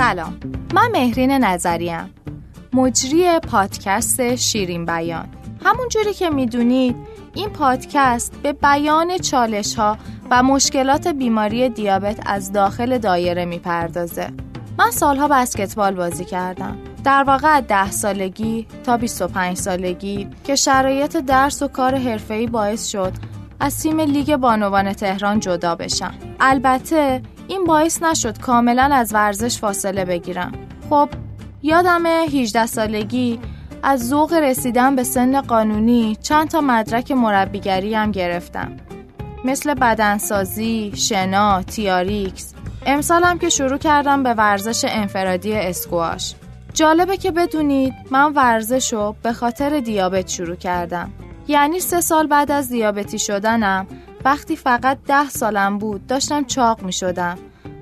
سلام. من مهرین نظریم. مجری پادکست شیرین بیان. همون جوری که می‌دونید این پادکست به بیان چالش ها و مشکلات بیماری دیابت از داخل دایره می‌پردازه. من سالها بسکتبال بازی کردم. در واقع ده سالگی تا 25 سالگی که شرایط درس و کار حرفه‌ای باعث شد از تیم لیگ بانوان تهران جدا بشم. البته این باعث نشد کاملا از ورزش فاصله بگیرم. خب یادم 18 سالگی از ذوق رسیدن به سن قانونی چند تا مدرک مربیگری هم گرفتم. مثل بدنسازی، شنا، تیاریکس. امسالم که شروع کردم به ورزش انفرادی اسکواش. جالبه که بدونید من ورزش رو به خاطر دیابت شروع کردم. یعنی سه سال بعد از دیابتی شدنم وقتی فقط ده سالم بود داشتم چاق می شدم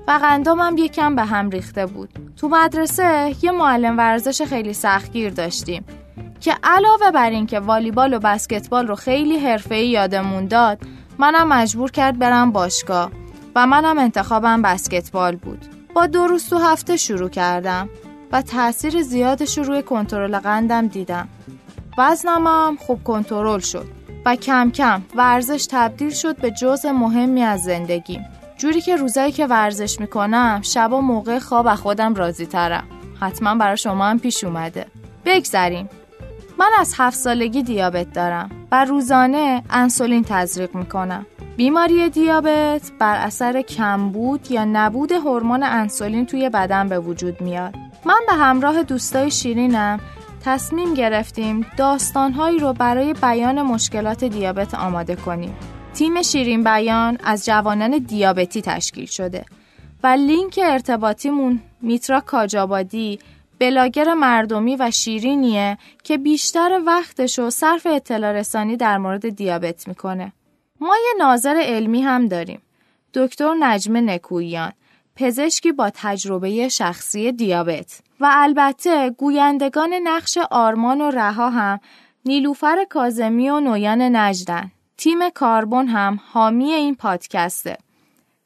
و قندامم یکم به هم ریخته بود. تو مدرسه یه معلم ورزش خیلی سختگیر داشتیم که علاوه بر اینکه والیبال و بسکتبال رو خیلی حرفه‌ای یادمون داد منم مجبور کرد برم باشگاه و منم انتخابم بسکتبال بود. با دو روز تو هفته شروع کردم و تاثیر زیادش رو روی کنترل قندم دیدم. وزنمم خوب کنترل شد. و کم کم ورزش تبدیل شد به جزء مهمی از زندگیم جوری که روزایی که ورزش می‌کنم شبا موقع خواب از خودم راضی ترم حتما برای شما هم پیش اومده. بگذریم. من از هفت سالگی دیابت دارم و روزانه انسولین تزریق می‌کنم. بیماری دیابت بر اثر کمبود یا نبود هورمون انسولین توی بدن به وجود میاد. من به همراه دوستای شیرینم تصمیم گرفتیم داستانهایی رو برای بیان مشکلات دیابت آماده کنیم تیم شیرین بیان از جوانان دیابتی تشکیل شده و لینک ارتباطیمون میترا کاجابادی بلاگر مردمی و شیرینیه که بیشتر وقتش رو صرف اطلاع رسانی در مورد دیابت می‌کنه. ما یه ناظر علمی هم داریم. دکتر نجم نکویان پزشکی با تجربه شخصی دیابت و البته گویندگان نقش آرمان و رها هم نیلوفر کازمی و نویان نجدن. تیم کاربون هم حامی این پادکسته.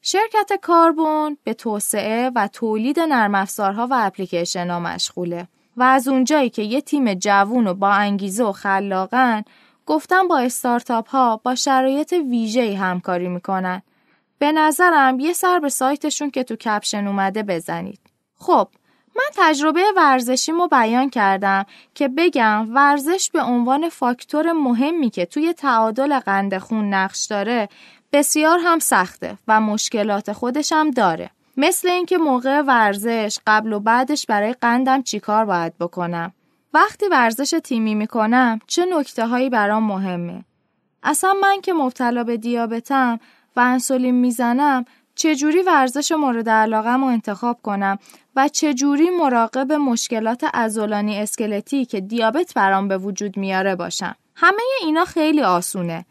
شرکت کاربون به توسعه و تولید نرم افزارها و اپلیکیشن ها مشغوله و از اونجایی که یه تیم جوون و با انگیزه و خلاقن گفتن با استارتاپ ها با شرایط ویژه‌ای همکاری می‌کنن. به نظرم یه سر به سایتشون که تو کپشن اومده بزنید. خب من تجربه ورزشیمو بیان کردم که بگم ورزش به عنوان فاکتور مهمی که توی تعادل قند خون نقش داره بسیار هم سخته و مشکلات خودش هم داره. مثل اینکه موقع ورزش قبل و بعدش برای قندم چیکار باید بکنم؟ وقتی ورزش تیمی می‌کنم چه نکته هایی برام مهمه؟ اصلا من که مبتلا به دیابتم و انسولین می‌زنم چجوری ورزش مورد علاقم رو انتخاب کنم و چجوری مراقب مشکلات ازولانی اسکلتی که دیابت برام به وجود میاره باشم؟ همه اینا خیلی آسونه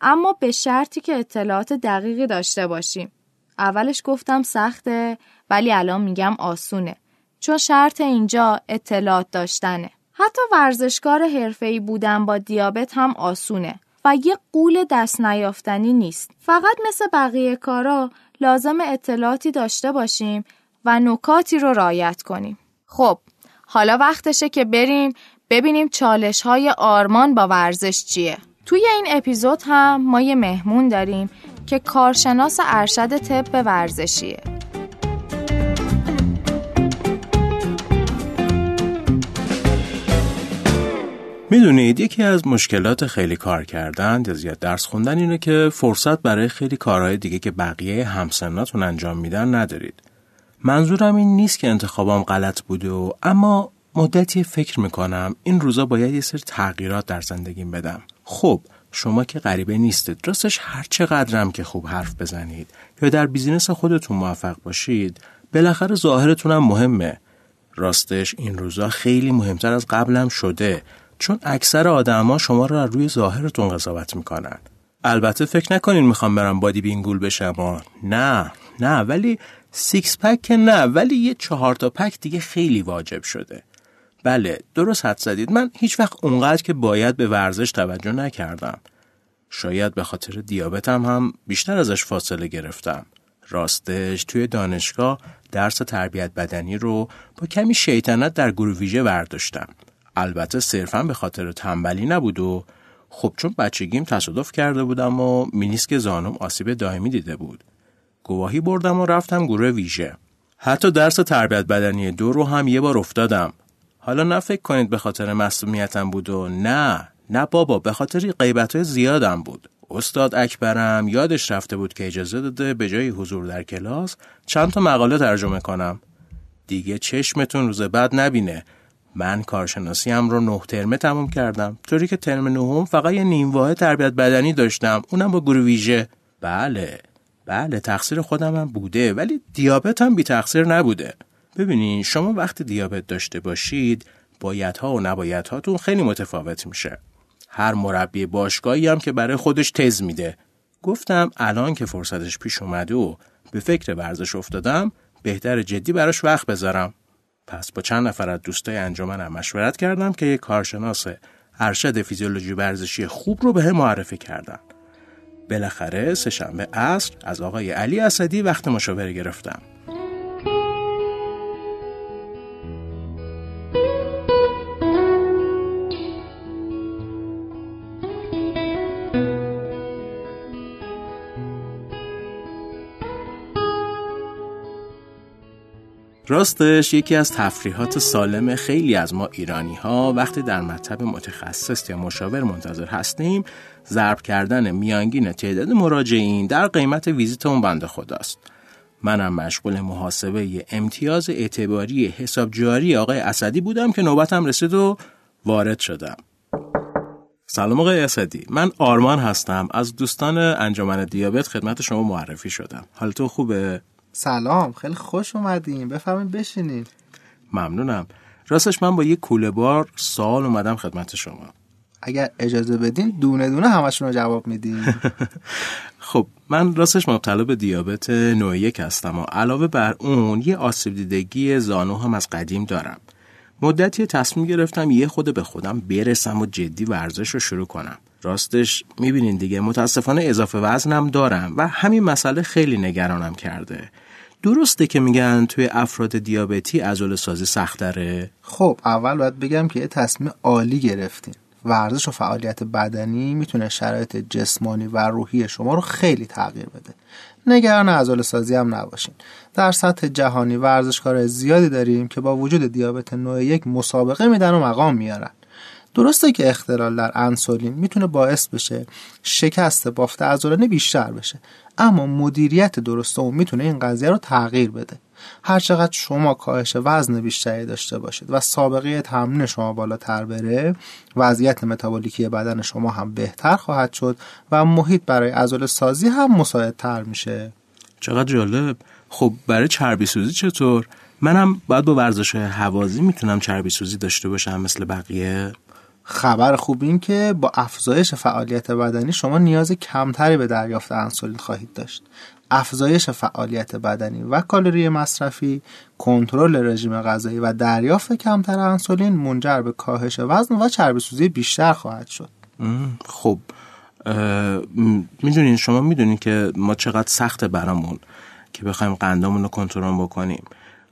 اما به شرطی که اطلاعات دقیقی داشته باشیم. اولش گفتم سخته ولی الان میگم آسونه چون شرط اینجا اطلاعات داشتنه. حتی ورزشکار حرفه‌ای بودن با دیابت هم آسونه و یه قول دست نیافتنی نیست. فقط مثل بقیه کارا لازم اطلاعاتی داشته باشیم و نکاتی رو رایت کنیم. خب حالا وقتشه که بریم ببینیم چالش های آرمان با ورزش چیه. توی این اپیزود هم ما یه مهمون داریم که کارشناس ارشد طب ورزشیه. می‌دونید یکی از مشکلات خیلی کار کردن یا زیاد درس خوندن اینه که فرصت برای خیلی کارهای دیگه که بقیه همسناتون انجام میدن ندارید. منظورم این نیست که انتخابم غلط بوده و اما مدتی فکر می‌کنم این روزا باید یه سری تغییرات در زندگیم بدم. خب شما که غریبه نیستید راستش هر چقدرم که خوب حرف بزنید یا در business خودتون موفق باشید بالاخره ظاهرتون هم مهمه راستش این روزا خیلی مهمتر از قبلم شده چون اکثر آدما شما رو روی ظاهرتون قضاوت می‌کنن. البته فکر نکنین می‌خوام برم body building بشم نه نه ولی six pack که نه ولی یه چهار تا pack دیگه خیلی واجب شده. بله درست حد زدید. من هیچ وقت اونقدر که باید به ورزش توجه نکردم. شاید به خاطر دیابتم هم بیشتر ازش فاصله گرفتم. راستش توی دانشگاه درس تربیت بدنی رو با کمی شیطنت در گروه ویژه برداشتم. البته صرفا به خاطر تنبلی نبود و خب چون بچگیم تصادف کرده بودم و مینیسک زانوم آسیب دائمی دیده بود. گواهی بردم و رفتم گروه ویژه. حتی درس تربیت بدنی دو رو هم یه بار افتادم. حالا نه فکر کنید به خاطر مسئولیتم بود و نه نه بابا به خاطر غیبت زیادم بود. استاد اکبرم یادش رفته بود که اجازه داده به جای حضور در کلاس چند تا مقاله ترجمه کنم. دیگه چشمتون روز بعد نبینه. من کارشناسیم رو نه ترمه تموم کردم. طوری که ترم نهم فقط یه نیم واحد تربیت بدنی داشتم. اونم با گروه ویژه. بله. بله تقصیر خودم هم بوده. ولی دیابت هم بی تقصیر نبوده. ببینین شما وقتی دیابت داشته باشید بایدها و نبایدهاتون خیلی متفاوت میشه. هر مربی باشگاهی هم که برای خودش تز میده. گفتم الان که فرصتش پیش اومده و به فکر ورزش افتادم بهتر جدی براش وقت بذارم. پس با چند نفر از دوستای انجمنم مشورت کردم که یک کارشناس ارشد فیزیولوژی ورزشی خوب رو به معرفی کردن. بالاخره سهشنبه عصر از آقای علی اسدی وقت مشاوره گرفتم. راستش یکی از تفریحات سالم خیلی از ما ایرانی ها وقتی در مطب متخصص یا مشاور منتظر هستیم ضرب کردن میانگین تعداد مراجعین در قیمت ویزیت اون بنده خداست. منم مشغول محاسبه امتیاز اعتباری حساب جاری آقای اسدی بودم که نوبتم رسید و وارد شدم. سلام آقای اسدی من آرمان هستم. از دوستان انجمن دیابت خدمت شما معرفی شدم. حالتون خوبه؟ سلام خیلی خوش اومدین. بفرمایید بشینید ممنونم. راستش من با یه کوله بار سوال اومدم خدمت شما. اگر اجازه بدین دونه دونه همشون رو جواب میدین. خب من راستش مبتلا به دیابت نوع یک هستم و علاوه بر اون یه آسیب دیدگی زانو هم از قدیم دارم. مدتی تصمیم گرفتم یه خود به خودم برسم و جدی ورزش رو شروع کنم. راستش می‌بینین دیگه متاسفانه اضافه وزنم دارم و همین مسئله خیلی نگرانم کرده. درسته که میگن توی افراد دیابتی عضل سازی سختره؟ خب اول باید بگم که یه تصمیم عالی گرفتین ورزش و فعالیت بدنی می‌تونه شرایط جسمانی و روحی شما رو خیلی تغییر بده. نگران عضل سازی هم نباشین. در سطح جهانی ورزشکار زیادی داریم که با وجود دیابت نوع یک مسابقه میدن و مقام میارن. درسته که اختلال در انسولین می‌تونه باعث بشه شکست بافت عضلانی بیشتر بشه اما مدیریت درسته اون می‌تونه این قضیه رو تغییر بده. هرچقدر شما کاهش وزن بیشتری داشته باشید و سابقه تمرین شما بالاتر بره وضعیت متابولیکی بدن شما هم بهتر خواهد شد و محیط برای عضل سازی هم مساعدتر میشه. چقدر جالب. خب برای چربی سوزی چطور؟ منم باید با ورزش هوازی می‌تونم چربی سوزی داشته باشم مثل بقیه؟ خبر خوب این که با افزایش فعالیت بدنی شما نیاز کمتری به دریافت انسولین خواهید داشت. افزایش فعالیت بدنی و کالری مصرفی کنترل رژیم غذایی و دریافت کمتر انسولین منجر به کاهش وزن و چربی سوزی بیشتر خواهد شد. خب می‌دونین شما می‌دونین که ما چقدر سخته برامون که بخوایم قندامون رو کنترل بکنیم.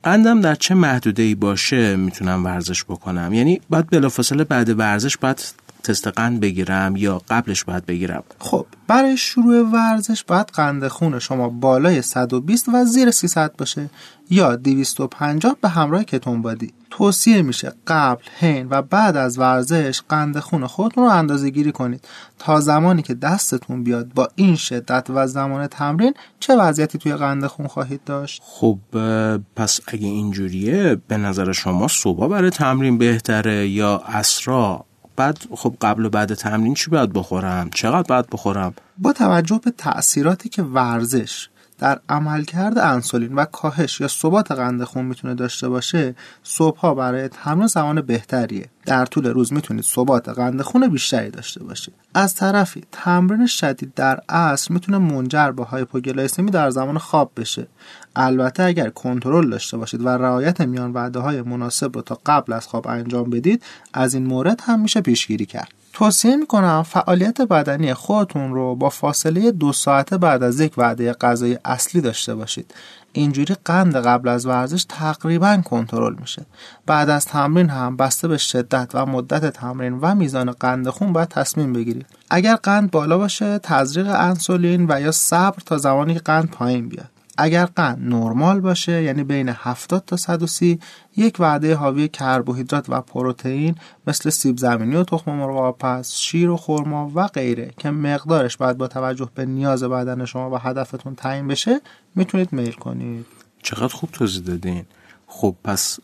قندم در چه محدوده ای باشه می‌تونم ورزش بکنم؟ یعنی باید بلافاصله بعد ورزش باید تست قند بگیرم یا قبلش باید بگیرم؟ خب برای شروع ورزش باید قند خون شما بالای 120 و زیر 300 باشه یا 250 به همراه کتون بادی. توصیه میشه قبل، حین و بعد از ورزش قند خون خودتون رو اندازه گیری کنید تا زمانی که دستتون بیاد. با این شدت و زمان تمرین چه وضعیتی توی قند خون خواهید داشت؟ خب پس اگه اینجوریه به نظر شما صبح برای تمرین بهتره یا اسرا بعد خب قبل و بعد تمرین چی باید بخورم؟ چقدر باید بخورم؟ با توجه به تاثیراتی که ورزش در عملکرد انسولین و کاهش یا ثبات قند خون می‌تونه داشته باشه صبحها برای تمرین زمان بهتریه. در طول روز می‌تونید ثبات قند خون بیشتری داشته باشید. از طرفی تمرین شدید در عصر می‌تونه منجر به هایپوگلایسمی در زمان خواب بشه. البته اگر کنترل داشته باشید و رعایت میان وعده های مناسب رو تا قبل از خواب انجام بدید از این مورد هم میشه پیشگیری کرد. توصیه می‌کنم فعالیت بدنی خودتون رو با فاصله دو ساعته بعد از یک وعده غذای اصلی داشته باشید. اینجوری قند قبل از ورزش تقریبا کنترل میشه. بعد از تمرین هم بسته به شدت و مدت تمرین و میزان قند خون باید تصمیم بگیرید. اگر قند بالا باشه تزریق انسولین و یا صبر تا زمانی که قند پایین بیاد. اگر قند نرمال باشه یعنی بین 70 تا 130 یک وعده حاوی کربوهیدرات و پروتئین مثل سیب زمینی و تخم مرغ آبپز، شیر و خرما و غیره که مقدارش باید با توجه به نیاز بدن شما و هدفتون تعیین بشه می‌تونید میل کنید. چقدر خوب توضیح دادین. خب پس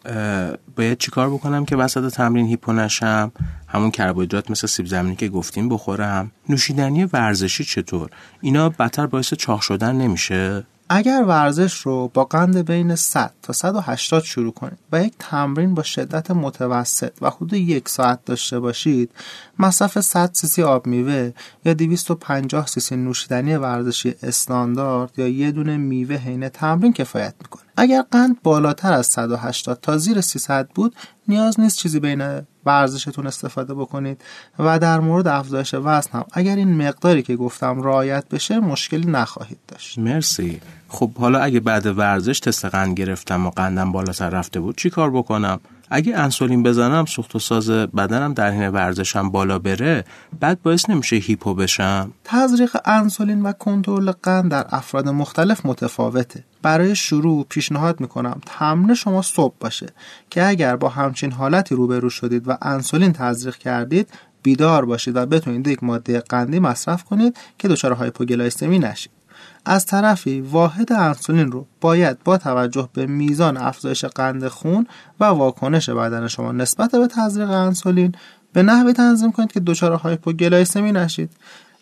باید چیکار بکنم که وسط تمرین هیپو نشم؟ همون کربوهیدرات مثل سیب زمینی که گفتیم بخورم. نوشیدنی ورزشی چطور؟ اینا بدتر باعث چاق شدن نمیشه؟ اگر ورزش رو با قند بین 100 تا 180 شروع کنید و یک تمرین با شدت متوسط و حدود یک ساعت داشته باشید مصرف 100 سیسی آب میوه یا 250 سیسی نوشیدنی ورزشی استاندارد یا یه دونه میوه حین تمرین کفایت می‌کنه. اگر قند بالاتر از 180 تا زیر 300 بود نیاز نیست چیزی بین ورزشتون استفاده بکنید. و در مورد افزایش وزن هم اگر این مقداری که گفتم رعایت بشه مشکلی نخواهید داشت. مرسی. خب حالا اگه بعد ورزش تست قند گرفتم و قندم بالاتر رفته بود چی کار بکنم؟ اگه انسولین بزنم سوخت و ساز بدنم در حین ورزشم بالا بره بعد باعث نمیشه hypo بشم. تزریق انسولین و کنترل قند در افراد مختلف متفاوته. برای شروع پیشنهاد می‌کنم تمرین شما صبح باشه که اگر با همچین حالتی روبرو شدید و انسولین تزریق کردید بیدار باشید و بتونید یک ماده قندی مصرف کنید که دچار هایپوگلایسمی نشید. از طرفی واحد انسولین رو باید با توجه به میزان افزایش قند خون و واکنش بدن شما نسبت به تزریق انسولین به نحوی تنظیم کنید که دچار هایپوگلایسمی نشید.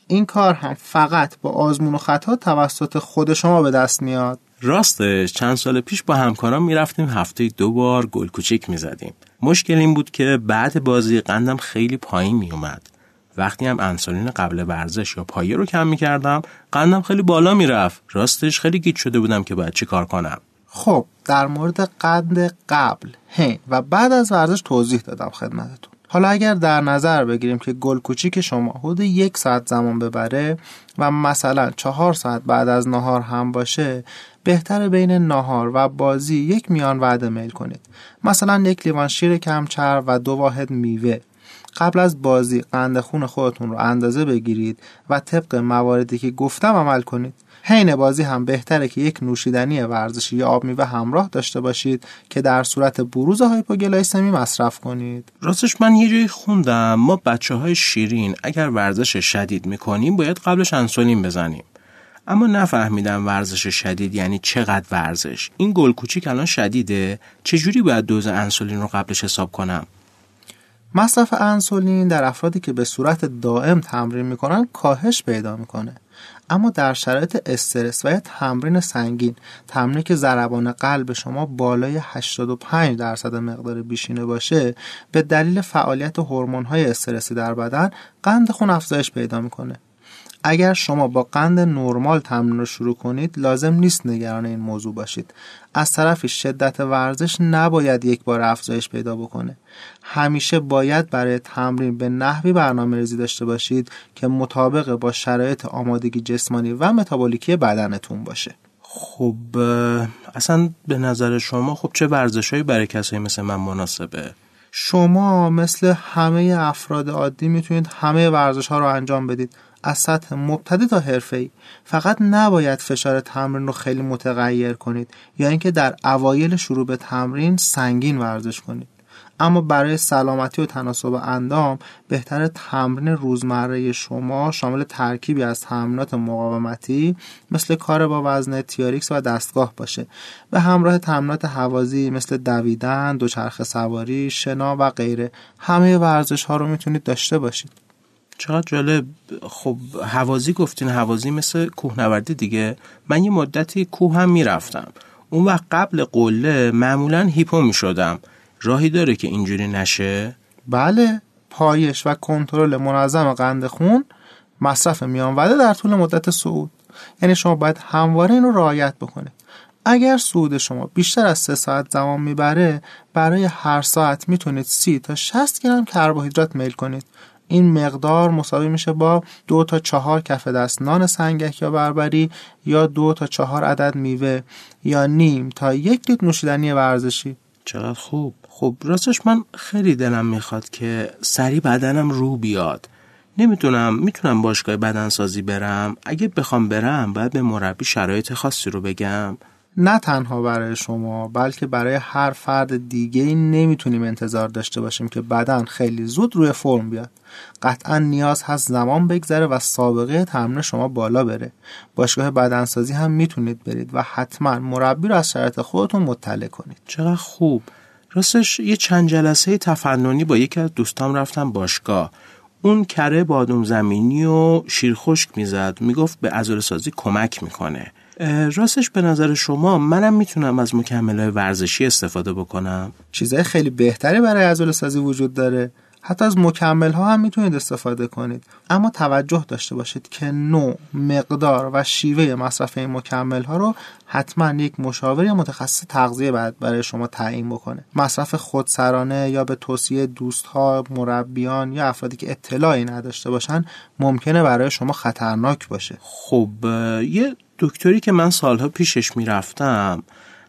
این کار هم فقط با آزمون و خطا توسط خود شما به دست میاد. راستش چند سال پیش با همکاران می‌رفتیم هفته دو بار گل کوچیک می‌زدیم. مشکل این بود که بعد بازی قندم خیلی پایین میومد وقتی هم انسولین قبل ورزش یا پایه رو کم می‌کردم قندم خیلی بالا می‌رفت. راستش خیلی گیت شده بودم که باید چی کار کنم. خب در مورد قند قبل هین و بعد از ورزش توضیح دادم خدمتتون. حالا اگر در نظر بگیریم که گل کوچیک شما حدود یک ساعت زمان ببره و مثلا چهار ساعت بعد از نهار هم باشه بهتر بین نهار و بازی یک میان وعده میل کنید. مثلا یک لیوان شیر کمچر و دو واحد میوه. قبل از بازی قند خون خودتون رو اندازه بگیرید و طبق مواردی که گفتم عمل کنید. حین بازی هم بهتره که یک نوشیدنی ورزشی یا آب میوه همراه داشته باشید که در صورت بروز هایپوگلایسمی مصرف کنید. راستش من یه جایی خوندم. ما بچه های شیرین اگر ورزش شدید می‌کنیم باید قبلش انسولین بزنیم. اما نفهمیدم ورزش شدید یعنی چقدر ورزش. این گل کوچیک الان شدیده. چجوری باید دوز انسولین رو قبلش حساب کنم؟ مصرف انسولین در افرادی که به صورت دائم تمرین می‌کنن کاهش پیدا می‌کنه. اما در شرایط استرس و یا تمرین سنگین تمرینی که ضربان قلب شما بالای 85 درصد مقدار بیشینه باشه به دلیل فعالیت های استرسی در بدن قند خون افزایش پیدا می‌کنه. اگر شما با قند نرمال تمرین رو شروع کنید لازم نیست نگران این موضوع باشید. از طرفی شدت ورزش نباید یک بار افزایش پیدا بکنه. همیشه باید برای تمرین به نحوی برنامه ریزی داشته باشید که مطابق با شرایط آمادگی جسمانی و متابولیکی بدنتون باشه. خب اصلا به نظر شما خب چه ورزشهایی برای کسایی مثل من مناسبه؟ شما مثل همه افراد عادی می‌تونید همه ورزش ها رو انجام بدید. از سطح مبتدی تا ای فقط نباید فشار تمرین رو خیلی متغیر کنید یا اینکه در اوایل شروع به تمرین سنگین ورزش کنید. اما برای سلامتی و تناسب اندام بهتر تمرین روزمره شما شامل ترکیبی از تمرینات مقاومتی مثل کار با وزن تیاریکس و دستگاه باشه. به همراه تمرینات هوازی مثل دویدن، دوچرخه سواری، شنا و غیره همه ورزش ها رو می‌تونید داشته باشید. چقدر جالب. خب هوازی گفتین هوازی مثل کوهنوردی دیگه. من یه مدتی کوه هم می‌رفتم. اون وقت قبل قله معمولا هیپو می شدم راهی داره که اینجوری نشه؟ بله پایش و کنترل منظم قند خون مصرف میانوده در طول مدت صعود. یعنی شما باید همواره این رو رعایت بکنید اگر صعود شما بیشتر از سه ساعت زمان می‌بره برای هر ساعت می‌تونید سی تا 60 گرم کربوهیدرات میل کنید. این مقدار مساوی میشه با دو تا چهار کف دست. نان سنگک یا بربری یا دو تا چهار عدد میوه یا نیم تا یک لیتر نوشیدنی ورزشی. چقدر خوب. خب راستش من خیلی دلم می‌خواد که سری بدنم رو بیاد. نمی‌تونم می‌تونم باشگاه بدنسازی برم؟ اگه بخوام برم باید به مربی شرایط خاصی رو بگم. نه تنها برای شما بلکه برای هر فرد دیگه ای نمی‌تونیم انتظار داشته باشیم که بدن خیلی زود روی فرم بیاد. قطعا نیاز هست زمان بگذره و سابقه تمرین شما بالا بره. باشگاه بدنسازی هم می‌تونید برید و حتما مربی رو از شرایط خودتون مطلع کنید. چقدر خوب. راستش یه چند جلسه تفننی با یکی از دوستام رفتم باشگاه. اون کره بادوم زمینی و شیر خشک می‌زد. می‌گفت به عضله سازی کمک می‌کنه. راستش به نظر شما منم می‌تونم از مکمل ورزشی استفاده بکنم؟ چیزهای خیلی بهتری برای عضله سازی وجود داره. حتی از مکمل ها هم می‌تونید استفاده کنید. اما توجه داشته باشید که نوع مقدار و شیوه مصرف این مکمل ها رو حتما یک مشاور یا متخصص تغذیه باید برای شما تعیین بکنه. مصرف خودسرانه یا به توصیه دوست ها مربیان یا افرادی که اطلاعی نداشته باشن ممکنه برای شما خطرناک باشه. خب یه دکتری که من سالها پیشش می‌رفتم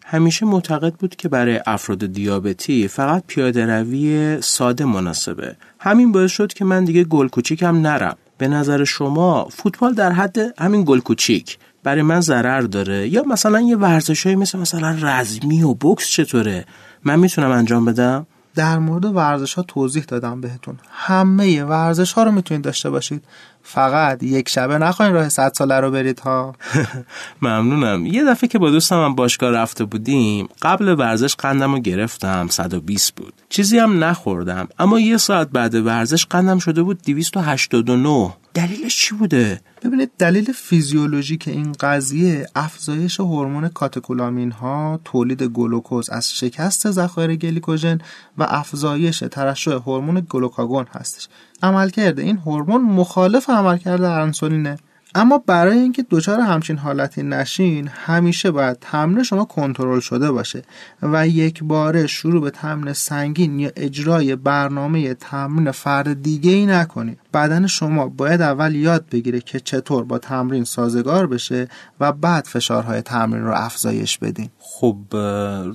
همیشه معتقد بود که برای افراد دیابتی فقط پیاده روی ساده مناسبه. همین باعث شد که من دیگه گل کوچیکم نرم. به نظر شما فوتبال در حد همین گل کوچیک برای من ضرر داره؟ یا مثلا یه ورزشهایی مثل مثلا رزمی و بوکس چطوره؟ من می‌تونم انجام بدم؟ در مورد ورزش ها توضیح دادم بهتون. همه ورزش ها رو می‌تونید داشته باشید. فقط یک شبه نخواین راه صد ساله رو برید ها؟ ممنونم. یه دفعه که با دوستم هم باشگاه رفته بودیم قبل ورزش قندم رو گرفتم 120 بود. چیزی هم نخوردم اما یه ساعت بعد ورزش قندم شده بود 289 دلیلش چی بوده؟ ببینید دلیل فیزیولوژیک این قضیه افزایش هورمون کاتکولامین ها تولید گلوکوز از شکست ذخایر گلیکوژن و افزایش ترشح هورمون گلوکاگون هستش. عملکرد این هورمون مخالف عملکرد انسولینه. اما برای اینکه دچار همچین حالتی نشین همیشه باید تمرین شما کنترل شده باشه و یک باره شروع به تمرین سنگین یا اجرای برنامه تمرین فرد دیگه ای نکنید. بدن شما باید اول یاد بگیره که چطور با تمرین سازگار بشه و بعد فشارهای تمرین رو افزایش بدین. خب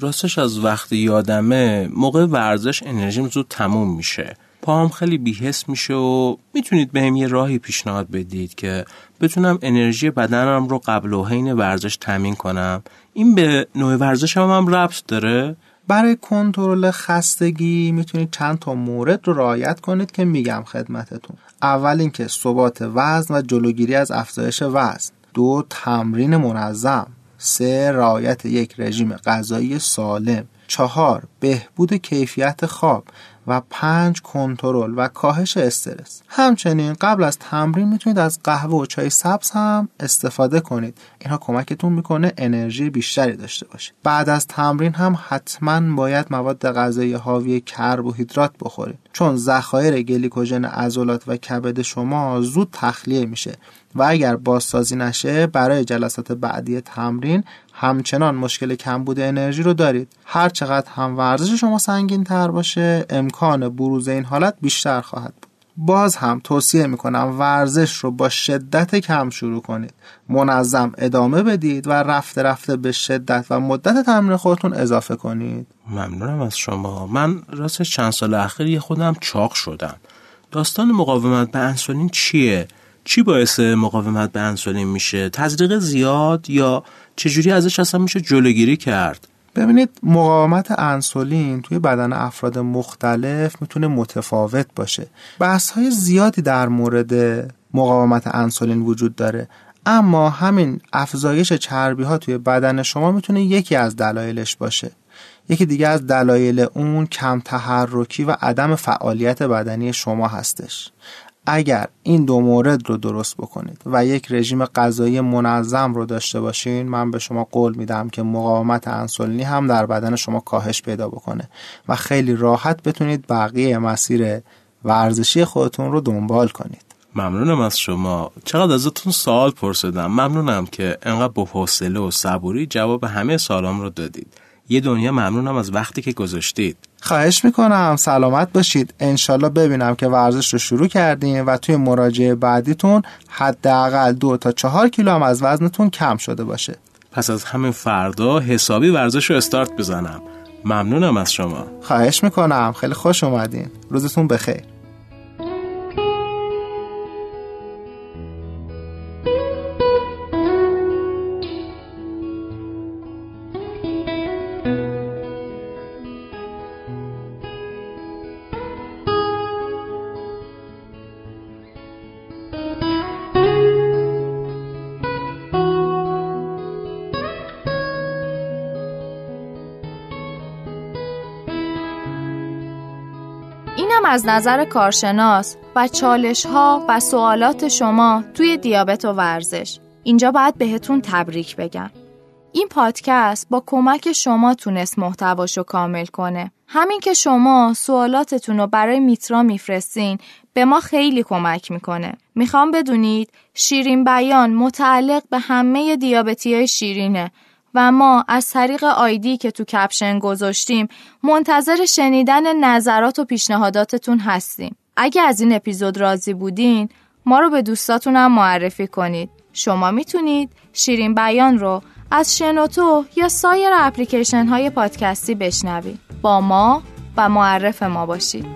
راستش از وقتی یادمه موقع ورزش انرژیم زود تموم میشه. پاهم خیلی بیهست میشه و می‌تونید بهم یه راهی پیشنهاد بدید که بتونم انرژی بدنم رو قبل و حین ورزش تامین کنم. این به نوع ورزش هم, هم ربط داره؟ برای کنترل خستگی می‌تونید چند تا مورد رو رعایت کنید که میگم خدمتتون. اول اینکه ثبات وزن و جلوگیری از افزایش وزن. دو تمرین منظم. سه رعایت یک رژیم غذایی سالم. چهار بهبود کیفیت خواب. و پنج کنترل و کاهش استرس. همچنین قبل از تمرین می‌تونید از قهوه و چای سبز هم استفاده کنید. اینها کمکتون می‌کنه انرژی بیشتری داشته باشید. بعد از تمرین هم حتما باید مواد غذایی حاوی کربوهیدرات بخورید. چون ذخایر گلیکوژن عضلات و کبد شما زود تخلیه میشه. و اگر بازسازی نشه برای جلسات بعدی تمرین همچنان مشکل کمبود انرژی رو دارید. هر چقدر هم ورزش شما سنگین تر باشه امکان بروز این حالت بیشتر خواهد بود. باز هم توصیه می‌کنم ورزش رو با شدت کم شروع کنید. منظم ادامه بدید و رفته رفته به شدت و مدت تمرین خودتون اضافه کنید. ممنونم از شما. من راستش چند سال اخیر خودم چاق شدم. داستان مقاومت به انسولین چیه؟ چی باعث مقاومت به انسولین میشه؟ تزریق زیاد یا چجوری ازش اصلا میشه جلوگیری کرد؟ ببینید مقاومت انسولین توی بدن افراد مختلف می‌تونه متفاوت باشه. بحث های زیادی در مورد مقاومت انسولین وجود داره. اما همین افزایش چربی ها توی بدن شما می‌تونه یکی از دلایلش باشه. یکی دیگه از دلایل اون کم تحرکی و عدم فعالیت بدنی شما هستش. اگر این دو مورد رو درست بکنید و یک رژیم غذایی منظم رو داشته باشین من به شما قول میدم که مقاومت انسولینی هم در بدن شما کاهش پیدا بکنه و خیلی راحت بتونید بقیه مسیر ورزشی خودتون رو دنبال کنید. ممنونم از شما. چقدر ازتون سوال پرسیدم. ممنونم که انقدر با حوصله و صبوری جواب همه سالام رو دادید. یه دنیا ممنونم از وقتی که گذاشتید. خواهش می‌کنم. سلامت باشید. انشالله ببینم که ورزش رو شروع کردیم و توی مراجعه بعدیتون حداقل دو تا چهار کیلو هم از وزنتون کم شده باشه. پس از همین فردا حسابی ورزش رو استارت بزنم. ممنونم از شما. خواهش می‌کنم. خیلی خوش اومدین. روزتون بخیر. از نظر کارشناس و چالش ها و سوالات شما توی دیابت و ورزش. اینجا باید بهتون تبریک بگم. این پادکست با کمک شما تونست محتواشو کامل کنه. همین که شما سوالاتتون رو برای میترا میفرستین به ما خیلی کمک می‌کنه. می‌خوام بدونید شیرین بیان متعلق به همه دیابتی های شیرینه. و ما از طریق آیدی که تو کپشن گذاشتیم منتظر شنیدن نظرات و پیشنهاداتتون هستیم. اگه از این اپیزود راضی بودین ما رو به دوستاتونم معرفی کنید. شما می‌تونید شیرین بیان رو از شنوتو یا سایر اپلیکیشن های پادکستی بشنوید. با ما و معرف ما باشید.